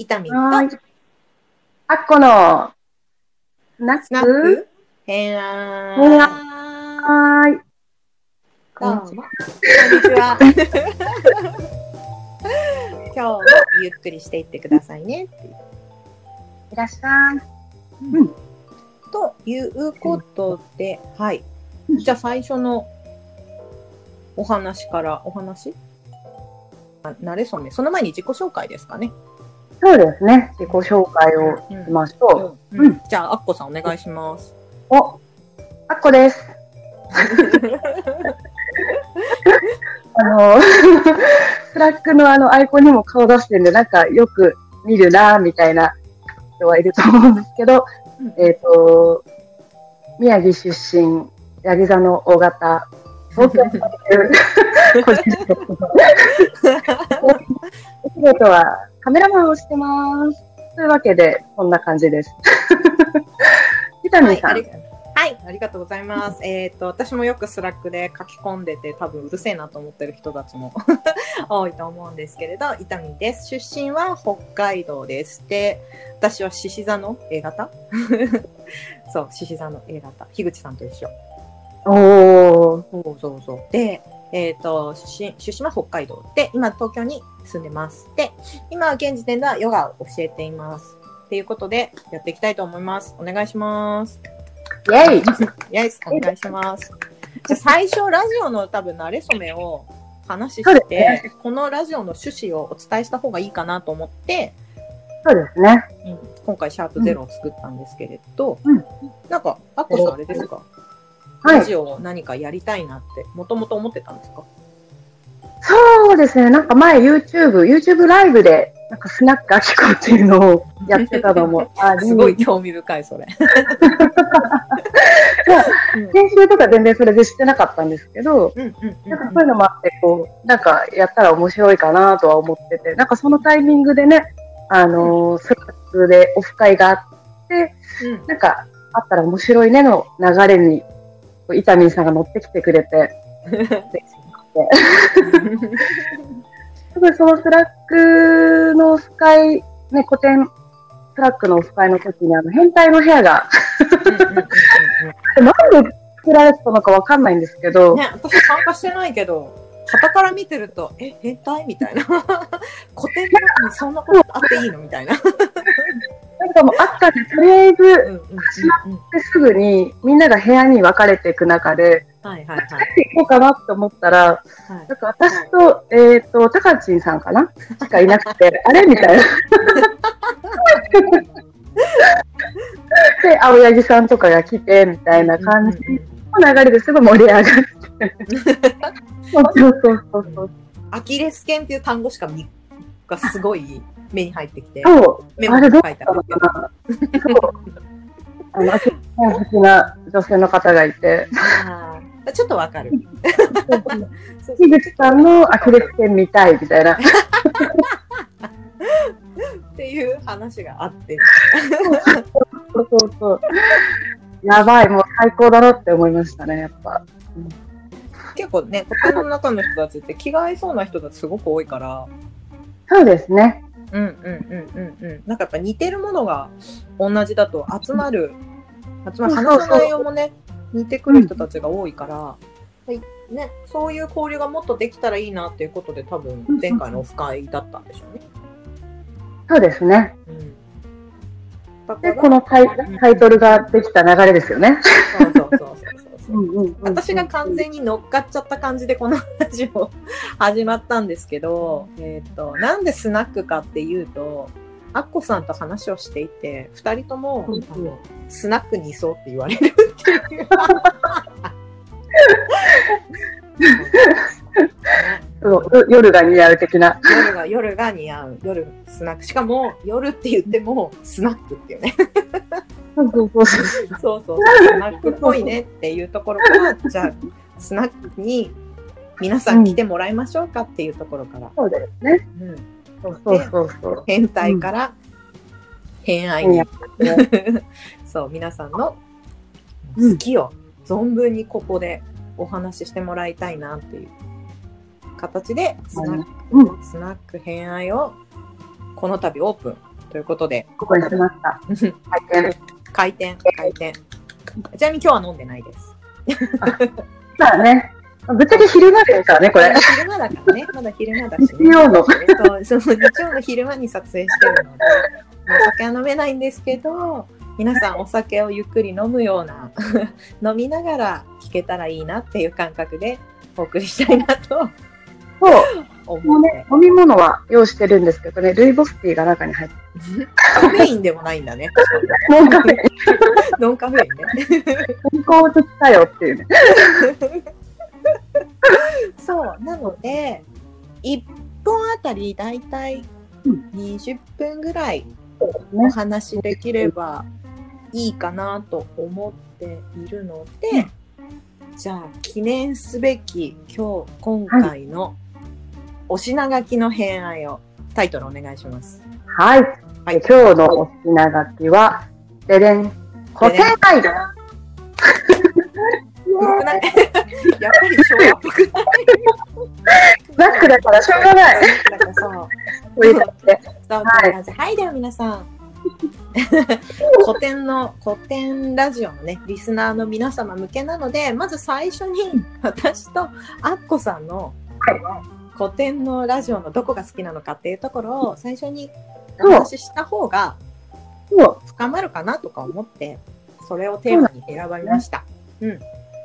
イタミンと。あっこの、スナック？スナック？偏愛。偏はーい。どうも。こんにちは。今日もゆっくりしていってくださいねっていう。いらっしゃい。ということで、はい。じゃあ最初のお話から、お話？あ慣れそめ。その前に自己紹介ですかね。そうですね。自己紹介をしましょうんうんじゃあ、アッコさんお願いします。う。お、あっこです。あの、 Slack のあのアイコンにも顔出してるんで、なんかよく見るなみたいな人はいると思うんですけど、うんえっ、と、宮城出身、ヤギ座の O型、東京にいる 個人のお仕事はカメラマンをしてます。というわけで、こんな感じです。イタミンさん、はいありはい、ありがとうございます。えっ、と、私もよく Slack で書き込んでて、多分うるせえなと思ってる人たちも 多いと思うんですけれど、イタミンです。出身は北海道です。で、私は獅子座の A 型？そう、獅子座の A 型。樋口さんと一緒。おー、そうそうそう。で、えっ、と、出身、出身は北海道で、今東京に住んでます。で、今は現時点ではヨガを教えています。っていうことで、やっていきたいと思います。お願いします。イェイイエス、お願いします。じゃあ最初、ラジオの多分、慣れ初めを話して、ですこのラジオの趣旨をお伝えした方がいいかなと思って、そうですね。うん今回、シャープゼロを作ったんですけれど、うんなんか、アッコさんあれですか、はい。ラジオを何かやりたいなって、もともと思ってたんですか？そうですね。なんか前 YouTube、YouTube ライブで、なんかスナックアキコっていうのをやってたのも すごい興味深い、それ。編集とか全然それでしてなかったんですけど、うんうんうんなんかそういうのもあって、こう、なんかやったら面白いかなとは思ってて、なんかそのタイミングでね、あのー、 Slack でオフ会があって、うん。なんかあったら面白いねの流れに、こうイタミンさんが乗ってきてくれて、すごいその Slack のオフ会、ね、コテン Slack のオフ会の時にあの偏愛の部屋が、なんで作られてたのかわかんないんですけど、ね、私参加してないけど、旗から見てると、え、変態？みたいな。古典の中にそんなことあっていいの？みたいな。なんかもうあったんで、とりあえず、うんうんうんうん。ですぐにみんなが部屋に分かれていく中で、はいはいはい。帰っていこうかなって思ったら、はいなんか私と、えっ、と、たかちんさんかな？しかいなくて、あれみたいな。で、青柳さんとかが来て、みたいな感じの流れですごい盛り上がって。そうそうそうそうそう。アキレス腱っていう単語しか見がすごい目に入ってきて、メモに書いてあるだったのかなそう。あの、好きな女性の方がいて、あーちょっとわかる。樋口さんのアキレス腱見たいみたいな。っていう。話があって。そう。そう。そう。やばい、もう。最高だなって思いましたね、やっぱ。結構ね、古典の中の人たちって気が合いそう。な人たちすごく多いから、そう。ですね。うんうんうんうんうん。なんかやっぱ似てるものが同じだと集まる、集まる話の内容もね、似てくる人たちが多いから、はいね、そういう交流がもっとできたらいいなっていうことで多分前回のオフ会だったんでしょうね。そうですね。うん。で、ら、このタイタイトルができた流れですよね。そうそうそうそうそう。んうん私が完全に乗っかっちゃった感じでこのラジオ始まったんですけど、えっ、と、なんでスナックかっていうと、アッコさんと話をしていて、二人とも、うんあのスナックにいそうって言われるっていう。そうよ夜が似合う的な。夜が、夜が似合う。夜、スナック。しかも、夜って言っても、スナックっていうね。そうそうそうそう。そうそう。スナックっぽいねっていうところから、じゃあ、スナックに皆さん来てもらいましょうかっていうところから。そうですね。うんそうそうそうそう。変態から偏愛に、そう皆さんの好きを存分にここでお話ししてもらいたいなっていう形でスナック,、うん。スナック偏愛をこの度オープンということで、ここにしました。回転。開店、開店。ちなみに今日は飲んでないです。まあね、ぶっちゃけ昼間ですからね、これ。昼間だからね。まだ昼間だし、ね。日曜の。そう日曜の昼間に撮影してるので、お酒は飲めないんですけど、皆さんお酒をゆっくり飲むような、飲みながら聞けたらいいなっていう感覚でお送りしたいなとそう。も思ってうね。、飲み物は用意してるんですけどね、ルイボスティーが中に入ってカフェインでもないんだね。ノンカフェイン、ノンカフェインね。健康的だよっていうね。そう。なので、1本あたりだいたい20分ぐらいおね話できればいいかなと思っているので、じゃあ記念すべき今日、今回のお品書きの偏愛をタイトルお願いします。はい。はい今日のお品書きは、ででん、古典ガイド。古くない？やっぱり昭和っぽくないブラ ックだからしょうがない。なんかそう。こういう感じで。そうはいはい、はい、では皆さん。古典の、古典ラジオのね、リスナーの皆様向けなので、まず最初に私とアッコさんの古典のラジオのどこが好きなのかっていうところを最初にお話しした方が深まるかなとか思って、それをテーマに選ばれました。うん。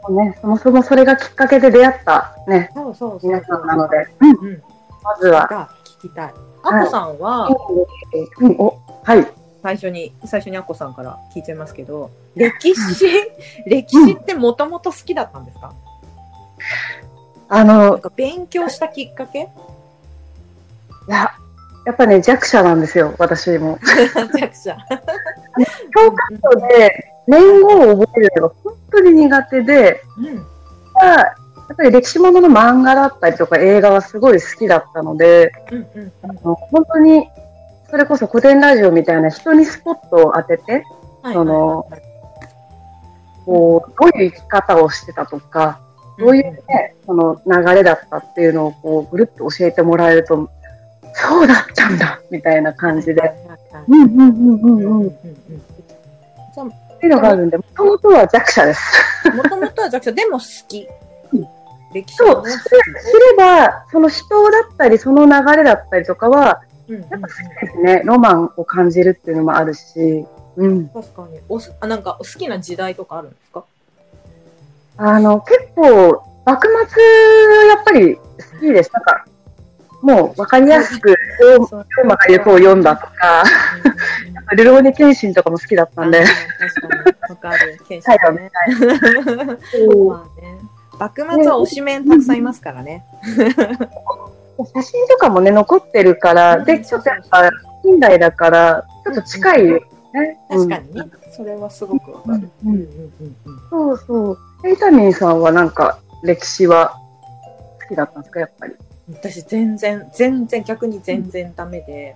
そうね、そもそもそれがきっかけで出会ったね、そうそうそう。皆さんなので、うん、うん。まずは、が聞きたい。アッコさんは、うん、お、はい。最初に、最初にアッコさんから聞いちゃいますけど、歴史、歴史ってもともと好きだったんですか、あの、勉強したきっかけ？いや、やっぱね、弱者なんですよ、私も。弱者。教科書で年号を覚えるのが本当に苦手で、うん。やっぱり歴史ものの漫画だったりとか映画はすごい好きだったので、うんうんうん。あの本当に、それこそ古典ラジオみたいな人にスポットを当てて、はいそのはいこう、どういう生き方をしてたとか、どういうね、その流れだったっていうのをこう、ぐるっと教えてもらえると、そうだったんだみたいな感じで。うんうんうんうんうんうん。っていうのがあるんで、もともとは弱者です。あ、もともとは弱者、でも好きうん。歴史そう、すれば、その人だったり、その流れだったりとかは、うんうですね。ロマンを感じるっていうのもあるし、うん。確かに。おすあ、なんか好きな時代とかあるんですか？あの、結構、幕末、やっぱり好きです。なんか、もう分かりやすく、龍そう馬が言う方を読んだとか、ルローニケンシンとかも好きだったんであ。確かに。わかる。ケンシ最後ね。まあね。幕末は推しメンたくさんいますからね。写真とかもね、残ってるから、で、ちょっとやっぱ、近代だから、ちょっと近いよね。確かにね。それはすごくわかる。うんうんうんうんうん。そうそう。えイタミンさんはなんか、歴史は好きだったんですか、やっぱり？私全然、全然、逆に全然ダメで、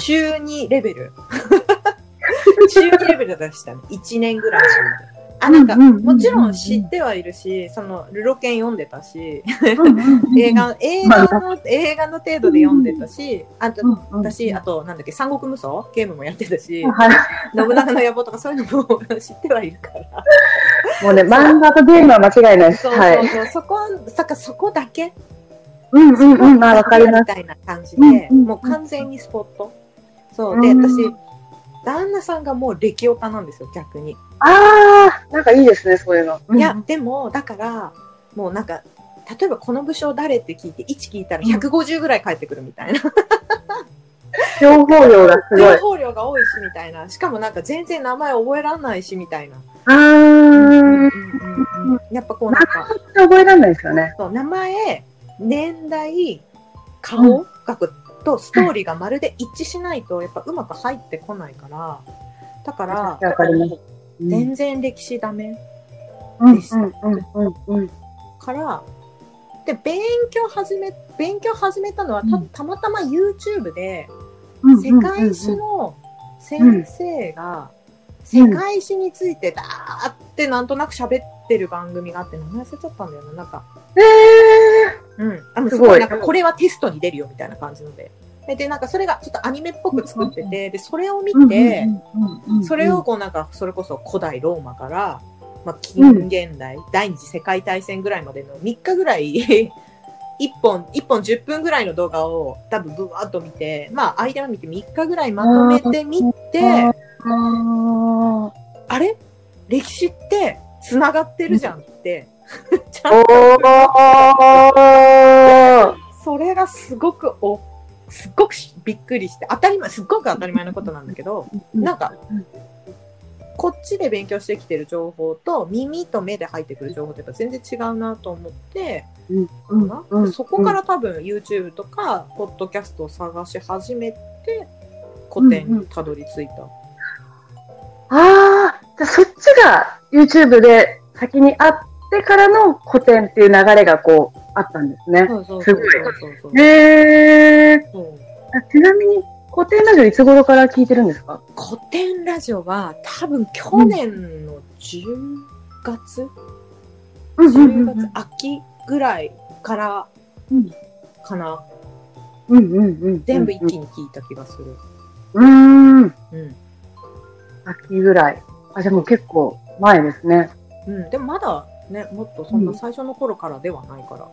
中2レベル。中2レベルでしたね。1年ぐらい。あ、なんか、もちろん知ってはいるし、その、ルロケン読んでたし、映映画、映画の、映画の程度で読んでたし、あと、私、あと、と、なんだっけ、三国無双？ゲームもやってたし、はい。信長の野望とかそういうのも 知ってはいるから。もうね、漫画とゲームは間違いない。そうはい。そうそう、そこ、さかそこだけ？うんうんうん、あ、わかります。みたいな感じで、うんうんもう完全にスポット。そう。で、うん私、旦那さんがもう歴オタなんですよ、逆に。あー、なんかいいですね、そういうの。いや、でも、だから、もうなんか、例えばこの武将誰って聞いて、1聞いたら150ぐらい返ってくるみたいな。情報量がすごい情。報量が多いし、みたいな。しかもなんか全然名前覚えらんないし、みたいな。あー、やっぱこうなんか、覚えられないですよね。そう名前、年代、顔がとストーリーがまるで一致しないと、やっぱうまく入ってこないから、だから、全然歴史ダメ。うんうんうんうんうん。から、で、勉強始め、勉強始めたのはたたまたま YouTube で、世界史の先生が、世界史についてだーってなんとなく喋ってる番組があって、名前忘れちゃったんだよな、なんか。えうん。あの、すごい。なんかこれはテストに出るよみたいな感じので。ー、で、なんかそれがちょっとアニメっぽく作ってて、で、それを見て、それをこうなんか、それこそ古代ローマから、まあ、近現代、第二次世界大戦ぐらいまでの3日ぐらい、1本、一本10分ぐらいの動画を多分ブワーっと見て、まあ間を見て3日ぐらいまとめてみて、ああれ？歴史って繋がってるじゃんって、ちゃーんと。それがすごくお、すっごくびっくりして、当たり前、すっごく当たり前のことなんだけど、なんか、こっちで勉強してきてる情報と耳と目で入ってくる情報ってやっぱ全然違うなと思って、うん。うん。そこから多分 YouTube とかポッドキャストを探し始めて古典にたどり着いた。ああ、じゃあそっちが YouTube で先にあってからの古典っていう流れがこうあったんですね。そうそうそうそうそうへえ。そうあちなみに古典ラジオいつ頃から聞いてるんですか？古典ラジオは多分去年の10月、10月秋ぐらいからうんかな。うんうんうん。全部一気に聞いた気がする。うーん。うん。秋ぐらい。あ、じゃあもう結構前ですね。うん。でもまだね、もっとそんな最初の頃からではないから。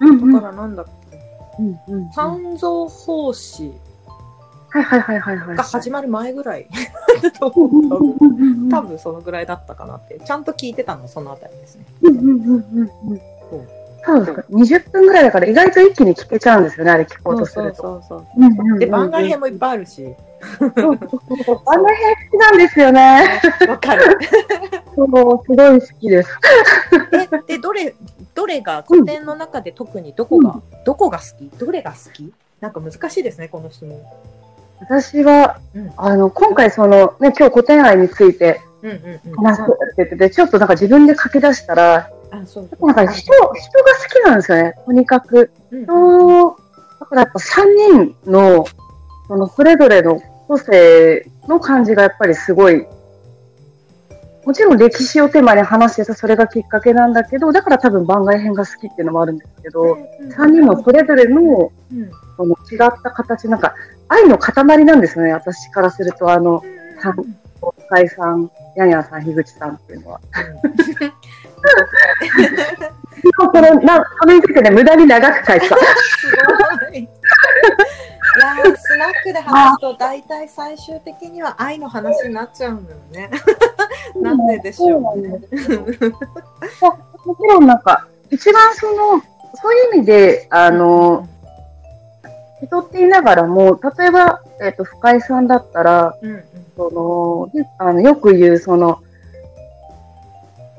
うんだからなんだっけ、うんうん。三蔵法師はいはいはいはいはい。が始まる前ぐらいだと思う。多分そのぐらいだったかなって。ちゃんと聞いてたのはそのあたりですね。うんうんうんうんうんそうですか。20分ぐらいだから意外と一気に聞けちゃうんですよね、あれ聞こうとすると。で、番外編もいっぱいあるし。番外編好きなんですよね。わかる。そう、すごい好きです。え、で、どれ、どれが、古典の中で特にどこが、どこが好き？どれが好き？なんか難しいですね、この質問。私は、うんあの、今回その、ね、今日古典愛についてうんうんうん。話すって言ってて、ちょっとなんか自分で書き出したら、あ、そう。なんか人、人が好きなんですよね、とにかく。うんうんそう、だからやっぱ3人の、そのそれぞれの個性の感じがやっぱりすごい、もちろん歴史をテーマに話してたそれがきっかけなんだけど、だから多分番外編が好きっていうのもあるんですけど、3人のそれぞれのうんその違った形、なんか愛の塊なんですよね、私からすると、あの、さん深井さん、ヤンヤンさん、樋口さんっていうのは。これなそれについてね、無駄に長く書いてた。やースナックで話すと大体最終的には愛の話になっちゃうんだよね。なんででしょうね。もちろんなんか、一番その、そういう意味で、あの、人って言いながらも、例えば、えっ、と、深井さんだったら、うんうんその、ねあのよく言う、その、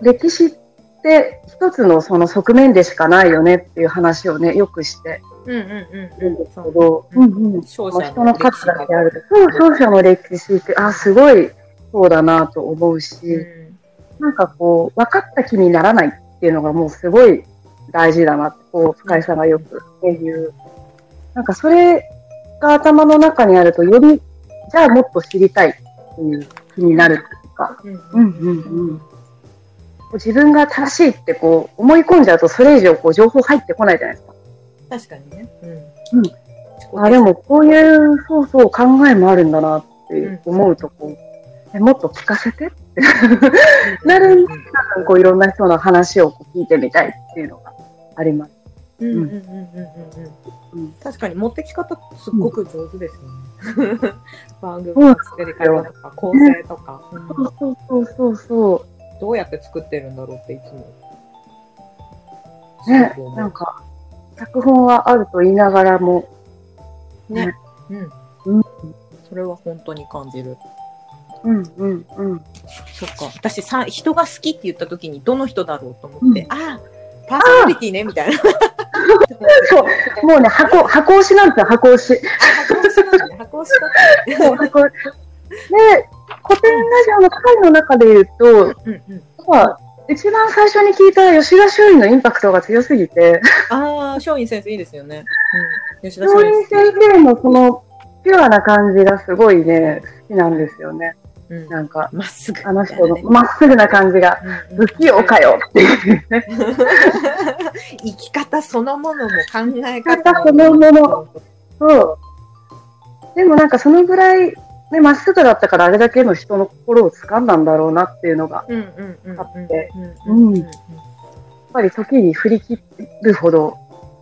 歴史って一つのその側面でしかないよねっていう話をね、よくしてうんうんるんうんですけど、うんうんうん勝者まあ人の数だけある。ると、そう、勝者の歴史って、あ、すごいそうだなと思うし、うんなんかこう、分かった気にならないっていうのがもうすごい大事だなって、こう、深井さんがよく言う。なんかそれが頭の中にあると、より、じゃあもっと知りたいっていう気になるっていうか、うんうんうんうん。自分が正しいってこう思い込んじゃうと、それ以上こう情報入ってこないじゃないですか。確かにね。うん。うん。あ、でもこういう、そうそう考えもあるんだなって思うと、こ。う、えもっと聞かせてって、なるんこういろんな人の話をこう聞いてみたいっていうのがあります。うん。うん。うんうんうんうんうん確かに持ってき方すっごく上手ですよね。番組の作り方とか構成とか、うんそうそうそうそう。そどうやって作ってるんだろうっていつも。う。ねなんか、脚本はあると言いながらも、ね。うん。うんそれは本当に感じる。うんうんうん。そっか。私さ、人が好きって言った時にどの人だろうと思って、うんああ、パーソナリティね、みたいな。そう、もうね、箱、箱押しなんですよ、箱押し。あ、箱押しなんだね。箱押しだ箱。で、古典ラジオの回の中で言うと、うんうん。まあ、一番最初に聞いた吉田松陰のインパクトが強すぎて、ああ、松陰先生いいですよね。うん。吉田松松陰陰先生のその、ピュアな感じがすごいね、好きなんですよね。うん。なんか、まっすぐ。あの人のまっすぐな感じが、うん不器用かよっていうね。生き方そのものも考え生き方方そのものそう。でもなんかそのぐらい、ね、まっすぐだったからあれだけの人の心を掴んだんだろうなっていうのが、あってやっぱり時に振り切るほど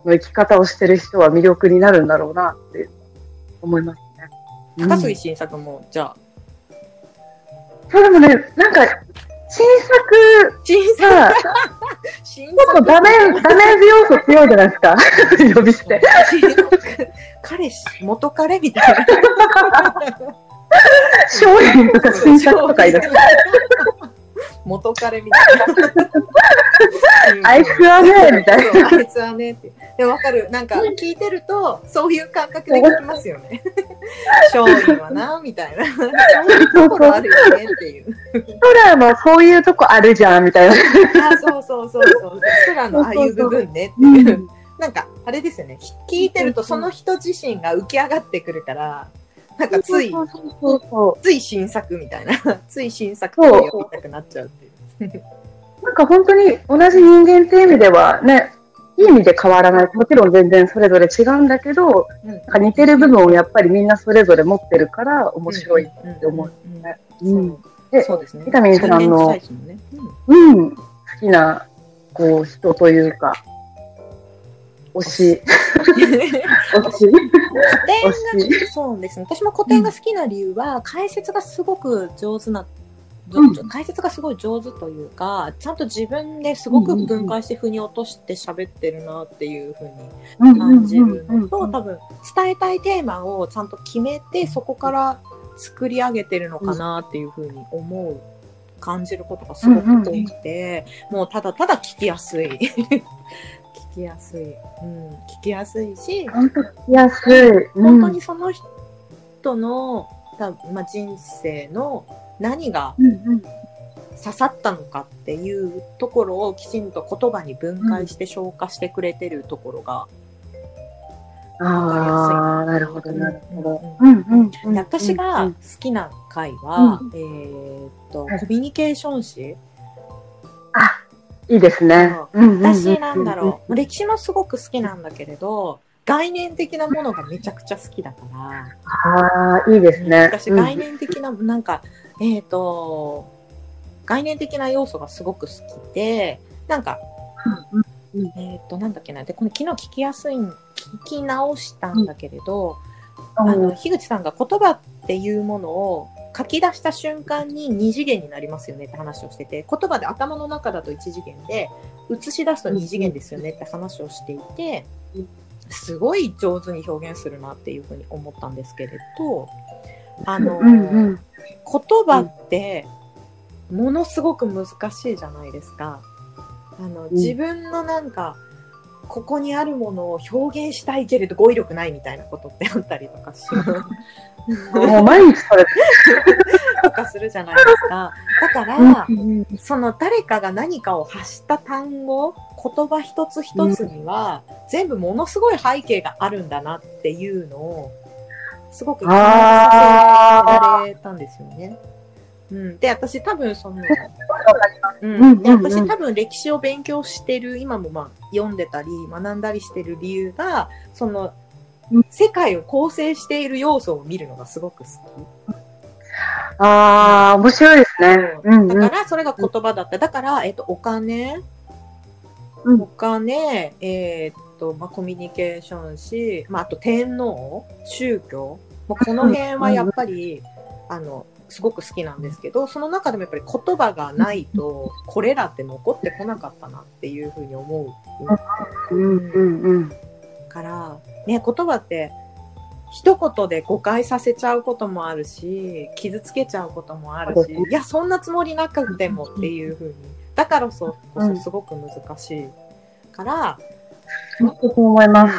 の生き方をしてる人は魅力になるんだろうなって思いますね。高杉晋作も、じゃあ、そうでもね、なんか、新作晋作が、新ちょっとダメ、ダメージ要素強いじゃないですか。呼び捨て。彼氏、元彼みたいな。商品とか新作とか言い出す。元彼みたいな。あいつはね、みたいな。あいつはねって。でもわかる。なんか聞いてると、そういう感覚で聞きますよね。勝利はな、みたいな。そういうところあるよねっていう。空もそういうとこあるじゃん、みたいな。あ、そうそうそうそう。空のああいう部分ねっていう。なんか、あれですよね。聞いてると、その人自身が浮き上がってくるから、なんかついそ、うそうそうそつい新作みたいな。つい新作って呼びたくなっちゃうっていう。う。なんか本当に同じ人間っていう意味ではね、いい意味で変わらない。もちろん全然それぞれ違うんだけど、うんなんか似てる部分をやっぱりみんなそれぞれ持ってるから面白い。って思うね。でそうですね。ビタミンさんのねうんうん。好きな、こう、人というか、推し、推し、古典。が、そうですね。私も古典が好きな理由は、解説がすごく上手な、うん。解説がすごい上手というか、ちゃんと自分ですごく分解して腑に落として喋ってるなっていうふうに感じるのと、多分伝えたいテーマをちゃんと決めて、そこから作り上げてるのかなっていうふうに思う、感じることがすごく多くて、もうただただ聞きやすい。聞きやすい。うん、聞きやすいし、本当聞きやすい。本当にその人の、たまあ、人生の何がうんうん。刺さったのかっていうところをきちんと言葉に分解して消化してくれてるところが、ああ、なるほど、なるほど。ううんうんうん。で私が好きな回は、えーっと、はいコミュニケーション誌いいですね。私なんだろう、歴史もすごく好きなんだけれど、概念的なものがめちゃくちゃ好きだから、ああ、いいですね。私概念的な、なんか、えっ、と、概念的な要素がすごく好きで、なんか、うんうん。えっ、と、なんだっけな、で、この昨日聞きやすい、聞き直したんだけれど、うん。あの、樋口さんが言葉っていうものを書き出した瞬間に二次元になりますよねって話をしてて、言葉で頭の中だと一次元で、映し出すと二次元ですよねって話をしていてうん、すごい上手に表現するなっていうふうに思ったんですけれど、あの、うんうん言葉ってものすごく難しいじゃないですか。あの、ん自分のなんか、ここにあるものを表現したいけれど語彙力ないみたいなことってあったりとかしもう毎日それ。とかするじゃないですか。だから、うんその誰かが何かを発した単語、言葉一つ一つには、全部ものすごい背景があるんだなっていうのを、すごく感じさせられたんですよね。うん、で、私多分その、うん。うんでうんうん。私多分歴史を勉強してる、今もまあ読んでたり、学んだりしてる理由が、そのうん、世界を構成している要素を見るのがすごく好き。ああ、面白いですね。う。んうん。だから、それが言葉だった。だから、えっと、お金、うん。お金、えーっと、まあ、コミュニケーションし、まあ、あと天皇、宗教、まあ、この辺はやっぱり、あの、すごく好きなんですけど、その中でもやっぱり言葉がないと、これらって残ってこなかったなっていうふうに思う。うんうんうん。から、ね、言葉って、一言で誤解させちゃうこともあるし、傷つけちゃうこともあるし、いや、そんなつもりなくてもっていうふうに。だからそこそすごく難しいから、う思います。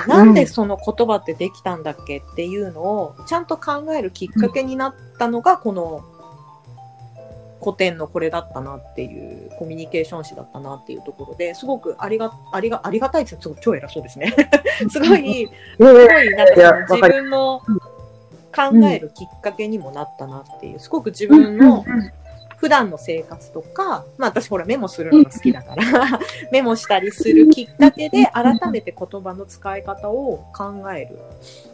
なんでその言葉ってできたんだっけっていうのをちゃんと考えるきっかけになったのが、この古典のこれだったなっていう、コミュニケーション誌だったなっていうところで、すごくありが、ありが、ありがたいですすごい超偉そうですね。すごい、うん。すごい、なんか自分の考えるきっかけにもなったなっていう、すごく自分の普段の生活とか、まあ私ほらメモするのが好きだから、メモしたりするきっかけで改めて言葉の使い方を考える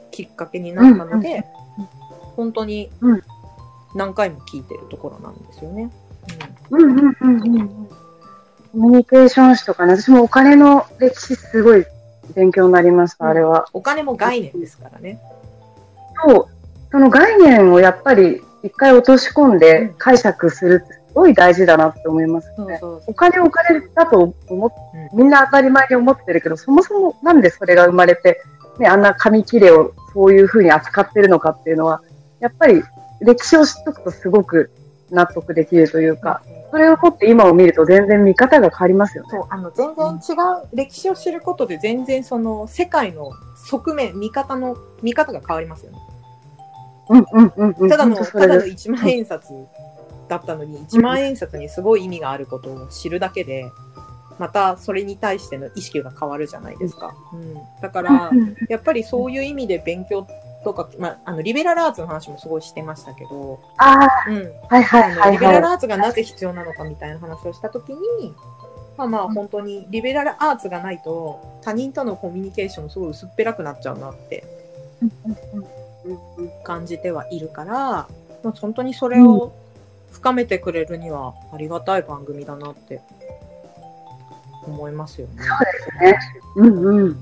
ききっかけになったので、うん本当にうん何回も聞いてるところなんですよね。うんうんうんうん。コミュニケーション誌とかね、私もお金の歴史すごい勉強になりました、あれは。お金も概念ですからね。そう。その概念をやっぱり一回落とし込んで解釈するってすごい大事だなって思いますね。お金をお金だと思みんな当たり前に思ってるけど、そもそもなんでそれが生まれて、ね、あんな紙切れをそういう風に扱ってるのかっていうのは、やっぱり歴史を知っとくとすごく納得できるというか、それをもって今を見ると全然見方が変わりますよね。そうあの全然違う歴史を知ることで全然その世界の側面見方の見方が変わりますよね。ただのただのれ。です。1万円札だったのに1万円札にすごい意味があることを知るだけでまたそれに対しての意識が変わるじゃないですか。うん、だからうん。やっぱりそういう意味で勉強とか、まあ、あのリベラルアーツの話もすごいしてましたけど、リベラルはアーツがなぜ必要なのかみたいな話をしたときに、まあまあ本当にリベラルアーツがないと他人とのコミュニケーションすごい薄っぺらくなっちゃうなって感じてはいるから、まあ、本当にそれを深めてくれるにはありがたい番組だなって思いますよね。うんうん。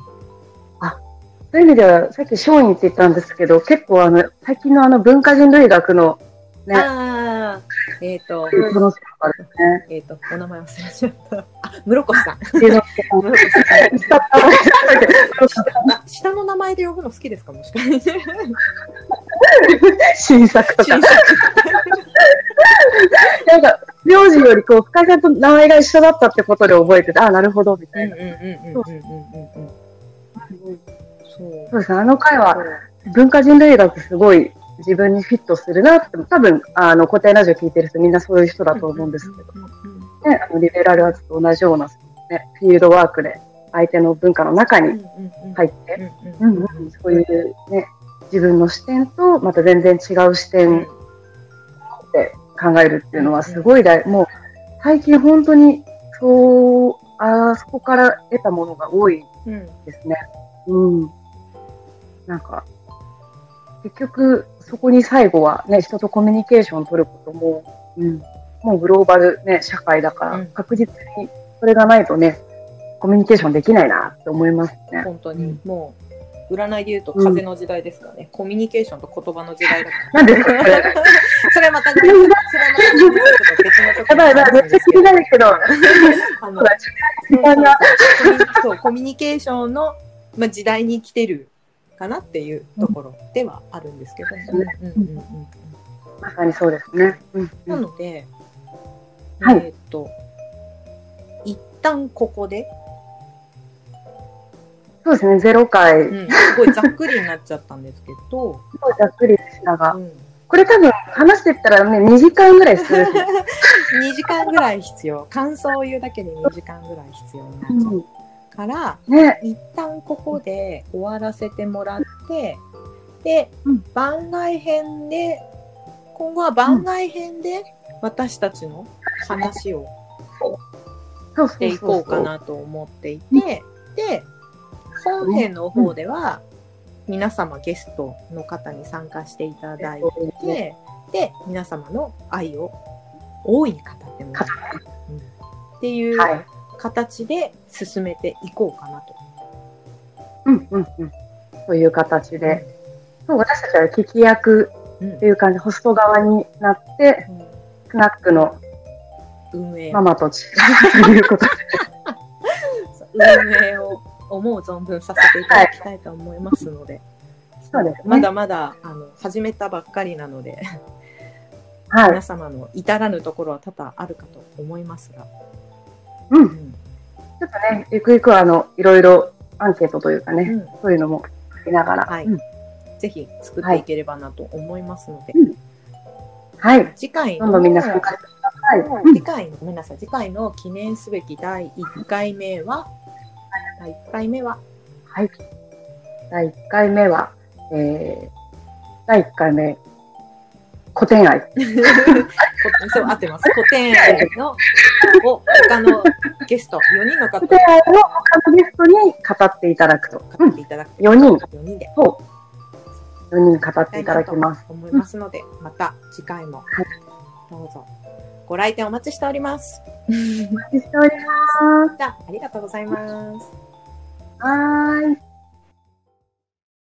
あ、そういう意味では、さっき松陰って言ったんですけど、結構あの、最近のあの文化人類学のね、えっ、ー、と、えっ、ー、と、お名前忘れちゃった。あ、室越さん。下の名前で呼ぶの好きですか、もしかして。新作とか。なんか、名字よりこう、深井さんと名前が一緒だったってことで覚えてて、あ、なるほど、みたいな。そうですね、あの回は、文化人類学すごい自分にフィットするなって、多分、あの、古典ラジオ聞いてる人みんなそういう人だと思うんですけど、うんうんうんね、あのリベラルアーツと同じような、ね、フィールドワークで相手の文化の中に入って、うんうんうん。うん、そういうね、自分の視点とまた全然違う視点で考えるっていうのはすごい大、もう最近本当にそう、あそこから得たものが多いうん。ですね。うん。なんか、結局そこに最後はね、人とコミュニケーションを取ることも、うん、もうグローバルね、社会だから、うん。確実にそれがないとね、コミュニケーションできないなって思いますね。本当に。うん。もう占いで言うと風の時代ですかね、コミュニケーションと言葉の時代だかなんですか、それ。らそれまた別の時やばいやばい、めっちゃ気になるけど、あのそうコミュニケーションの、まあ、時代に来てるかなっていうところではあるんですけど、うん。うん。うん。うん。うん。まさにそうですね。うん。うなので、はいえーっと一旦ここで、そうですね、ゼロ回、すうん、すごいざっくりになっちゃったん。ですけど、ごいざっくりでしたが、うん。これ多分話してったらね、2時間ぐらいする。2時間ぐらい必要感想を言うだけで2時間ぐらい必要になっちゃうから、ね、一旦ここで終わらせてもらってで、うん。番外編で今後は番外編で私たちの話をしていこうかなと思っていてで本編の方では皆様ゲストの方に参加していただいてで皆様の愛を大いに語ってもらう、うん。っていうはい。形で進めていこうかなと。うんうんうん。という形で、そう私たちは聞き役うんっていう感じ、ホスト側になって、スナックの運営ママと父ということで、運営を思う存分させていただきたいと思いますので、そうですねまだまだあの始めたばっかりなので、はい皆。様の至らぬところは多々あるかと思いますが、うん。うんちょっとね、ゆくゆくは、あの、いろいろアンケートというかね、うん。そういうのも見ながら。はい。うん。ぜひ作っていければなと思いますので、うんはい。次回どんどんみんな参加してください。うん。次回のごめんなさい次回の記念すべき第1回目は？第1回目は？はい。第1回目は、えー、第1回目、古典愛。こ そう合ってます古典愛のを他のゲスト4人の方古典愛を他のゲストに語っていただくと。語っていただく4人。4人でそ4人語っていただきます。と思いますので、また次回もどうぞご来店お待ちしております。お待ちしております。じゃあ、ありがとうございます。はーい。